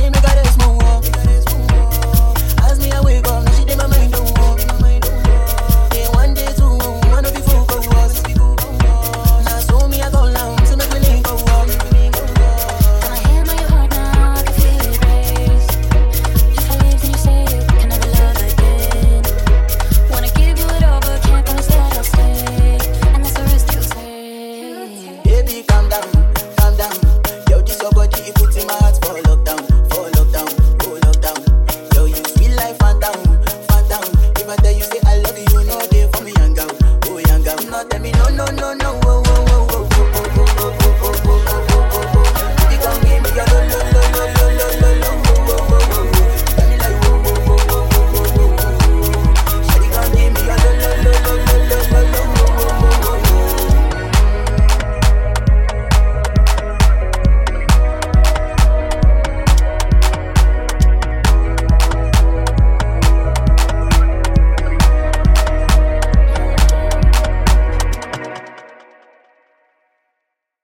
Dime que eres muy Hazme a huevo